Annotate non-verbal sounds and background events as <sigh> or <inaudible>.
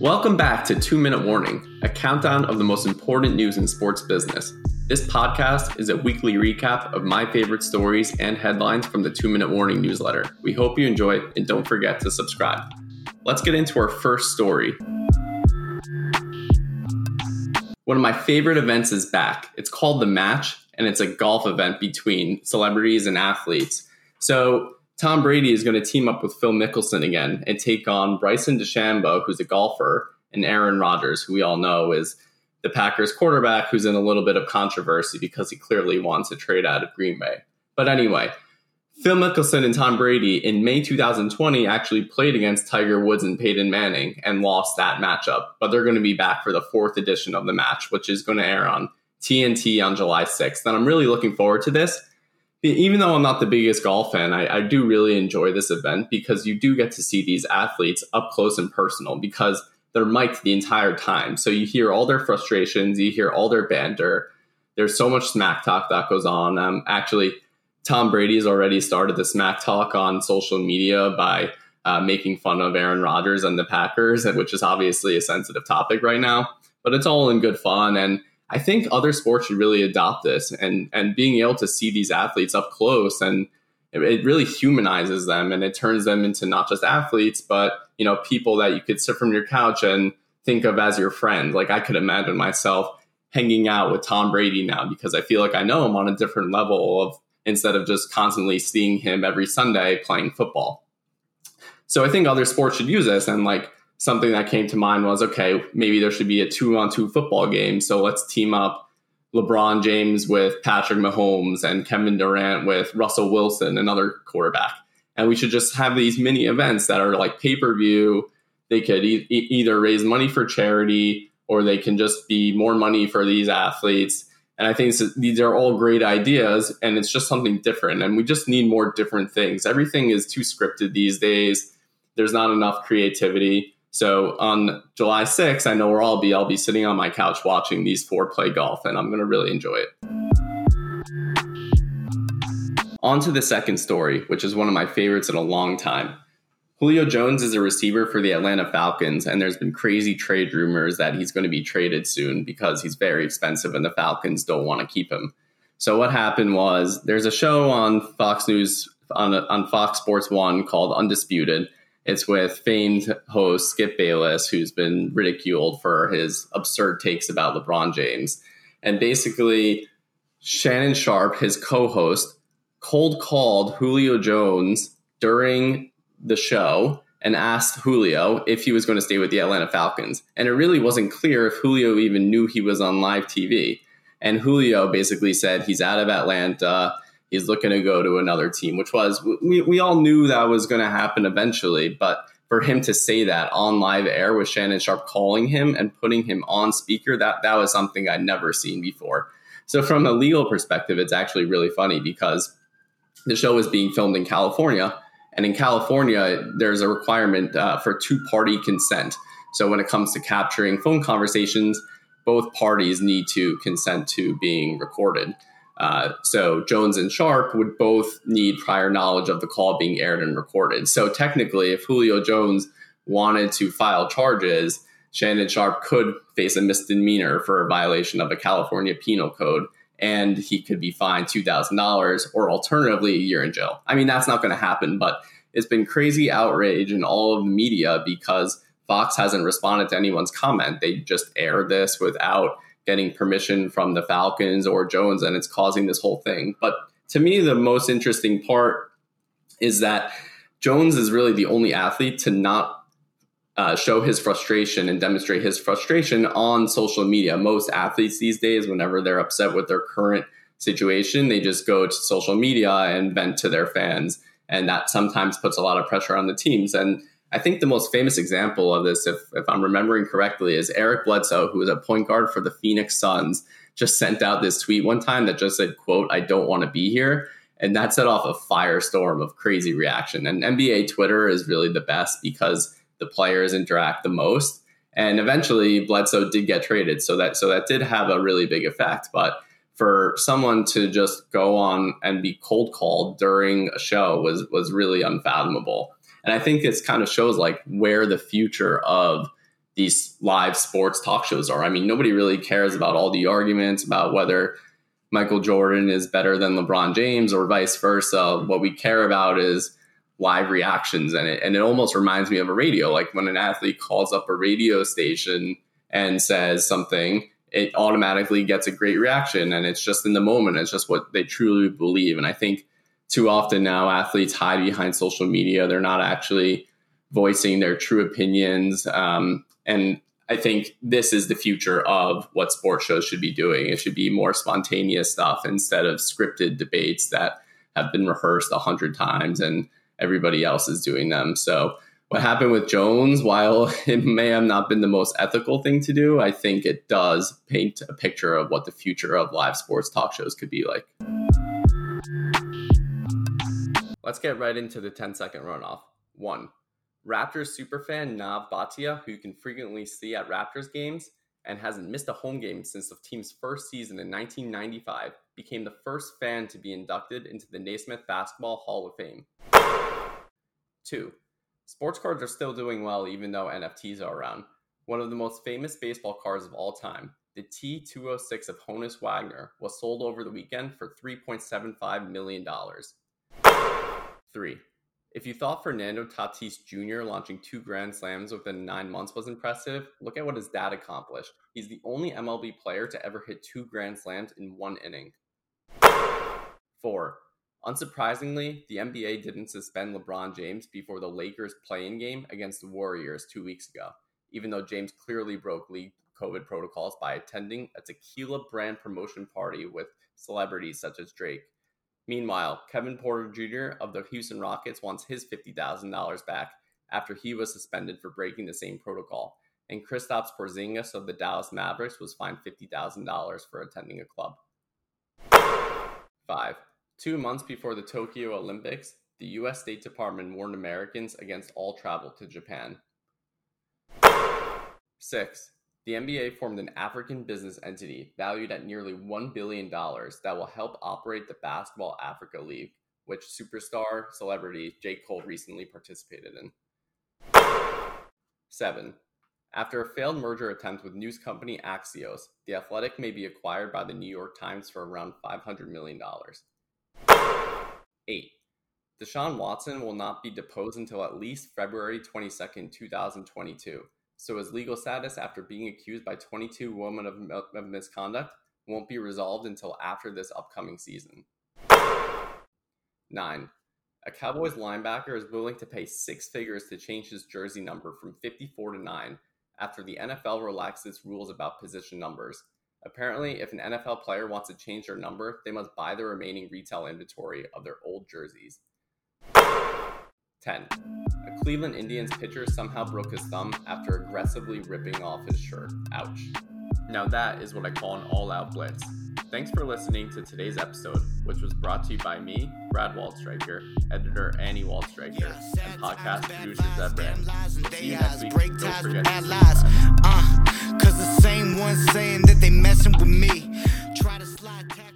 Welcome back to Two Minute Warning, a countdown of the most important news in sports business. This podcast is a weekly recap of my favorite stories and headlines from the Two Minute Warning newsletter. We hope you enjoy it and don't forget to subscribe. Let's get into our first story. One of my favorite events is back. It's called The Match, and it's a golf event between celebrities and athletes. So, Tom Brady is going to team up with Phil Mickelson again and take on Bryson DeChambeau, who's a golfer, and Aaron Rodgers, who we all know is the Packers quarterback, who's in a little bit of controversy because he clearly wants to trade out of Green Bay. But anyway, Phil Mickelson and Tom Brady in May 2020 actually played against Tiger Woods and Peyton Manning and lost that matchup. But they're going to be back for the fourth edition of the match, which is going to air on TNT on July 6th. And I'm really looking forward to this even though I'm not the biggest golf fan, I, I, do really enjoy this event because you do get to see these athletes up close and personal because they're mic'd the entire time. So you hear all their frustrations, you hear all their banter. There's so much smack talk that goes on. Um, actually, Tom Brady has already started the smack talk on social media by uh, making fun of Aaron Rodgers and the Packers, <laughs> which is obviously a sensitive topic right now. But it's all in good fun and I think other sports should really adopt this and and being able to see these athletes up close and it, it really humanizes them and it turns them into not just athletes but you know people that you could sit from your couch and think of as your friend. Like I could imagine myself hanging out with Tom Brady now because I feel like I know him on a different level of instead of just constantly seeing him every Sunday playing football. So I think other sports should use this and like something that came to mind was okay, maybe there should be a two on two football game. So let's team up LeBron James with Patrick Mahomes and Kevin Durant with Russell Wilson, another quarterback. And we should just have these mini events that are like pay per view. They could e- either raise money for charity or they can just be more money for these athletes. And I think these are all great ideas, and it's just something different. And we just need more different things. Everything is too scripted these days. There's not enough creativity. So on July 6th, I know where I'll be. I'll be sitting on my couch watching these four play golf, and I'm going to really enjoy it. On to the second story, which is one of my favorites in a long time. Julio Jones is a receiver for the Atlanta Falcons, and there's been crazy trade rumors that he's going to be traded soon because he's very expensive and the Falcons don't want to keep him. So what happened was there's a show on Fox News on, on Fox Sports 1 called Undisputed it's with famed host Skip Bayless, who's been ridiculed for his absurd takes about LeBron James. And basically, Shannon Sharpe, his co host, cold called Julio Jones during the show and asked Julio if he was going to stay with the Atlanta Falcons. And it really wasn't clear if Julio even knew he was on live TV. And Julio basically said he's out of Atlanta he's looking to go to another team, which was we, we all knew that was going to happen eventually, but for him to say that on live air with Shannon Sharpe calling him and putting him on speaker, that that was something I'd never seen before. So from a legal perspective, it's actually really funny because the show is being filmed in California, and in California, there's a requirement uh, for two-party consent. So when it comes to capturing phone conversations, both parties need to consent to being recorded. Uh, so Jones and Sharpe would both need prior knowledge of the call being aired and recorded. So technically, if Julio Jones wanted to file charges, Shannon Sharpe could face a misdemeanor for a violation of a California penal code, and he could be fined two thousand dollars or alternatively a year in jail. I mean, that's not going to happen, but it's been crazy outrage in all of the media because Fox hasn't responded to anyone's comment. They just air this without getting permission from the Falcons or Jones, and it's causing this whole thing. But to me, the most interesting part is that Jones is really the only athlete to not uh, show his frustration and demonstrate his frustration on social media. Most athletes these days, whenever they're upset with their current situation, they just go to social media and vent to their fans. And that sometimes puts a lot of pressure on the teams. And I think the most famous example of this, if, if I'm remembering correctly, is Eric Bledsoe, who was a point guard for the Phoenix Suns, just sent out this tweet one time that just said, quote, I don't want to be here. And that set off a firestorm of crazy reaction. And NBA Twitter is really the best because the players interact the most. And eventually Bledsoe did get traded. So that so that did have a really big effect. But for someone to just go on and be cold called during a show was was really unfathomable. And I think this kind of shows like where the future of these live sports talk shows are. I mean, nobody really cares about all the arguments about whether Michael Jordan is better than LeBron James or vice versa. What we care about is live reactions and it and it almost reminds me of a radio like when an athlete calls up a radio station and says something it automatically gets a great reaction and it's just in the moment it's just what they truly believe and i think too often now athletes hide behind social media they're not actually voicing their true opinions um, and i think this is the future of what sports shows should be doing it should be more spontaneous stuff instead of scripted debates that have been rehearsed a hundred times and everybody else is doing them. So what happened with Jones, while <laughs> it may have not been the most ethical thing to do, I think it does paint a picture of what the future of live sports talk shows could be like. Let's get right into the 10 second runoff. One, Raptors superfan Nav Bhatia, who you can frequently see at Raptors games and hasn't missed a home game since the team's first season in 1995, became the first fan to be inducted into the Naismith Basketball Hall of Fame. Two, sports cards are still doing well even though NFTs are around. One of the most famous baseball cards of all time, the T206 of Honus Wagner, was sold over the weekend for $3.75 million. Three, if you thought Fernando Tatis Jr. launching two Grand Slams within nine months was impressive, look at what his dad accomplished. He's the only MLB player to ever hit two Grand Slams in one inning. Four, Unsurprisingly, the NBA didn't suspend LeBron James before the Lakers play-in game against the Warriors two weeks ago, even though James clearly broke league COVID protocols by attending a tequila brand promotion party with celebrities such as Drake. Meanwhile, Kevin Porter Jr. of the Houston Rockets wants his $50,000 back after he was suspended for breaking the same protocol, and Kristaps Porzingis of the Dallas Mavericks was fined $50,000 for attending a club. 5. Two months before the Tokyo Olympics, the U.S. State Department warned Americans against all travel to Japan. 6. The NBA formed an African business entity valued at nearly $1 billion that will help operate the Basketball Africa League, which superstar celebrity J. Cole recently participated in. 7. After a failed merger attempt with news company Axios, The Athletic may be acquired by the New York Times for around $500 million. 8. Deshaun Watson will not be deposed until at least February 22, 2022. So his legal status after being accused by 22 women of, of misconduct won't be resolved until after this upcoming season. 9. A Cowboys linebacker is willing to pay six figures to change his jersey number from 54 to 9 after the NFL relaxed its rules about position numbers. Apparently, if an NFL player wants to change their number, they must buy the remaining retail inventory of their old jerseys. 10. A Cleveland Indians pitcher somehow broke his thumb after aggressively ripping off his shirt. Ouch. Now, that is what I call an all out blitz. Thanks for listening to today's episode, which was brought to you by me, Brad Waldstreicher, editor Annie Waldstreicher, and podcast producer Zeb Brand. We'll see you next week. Don't forget to subscribe. Uh, Cause the same ones saying that they messing with me try to slide tackle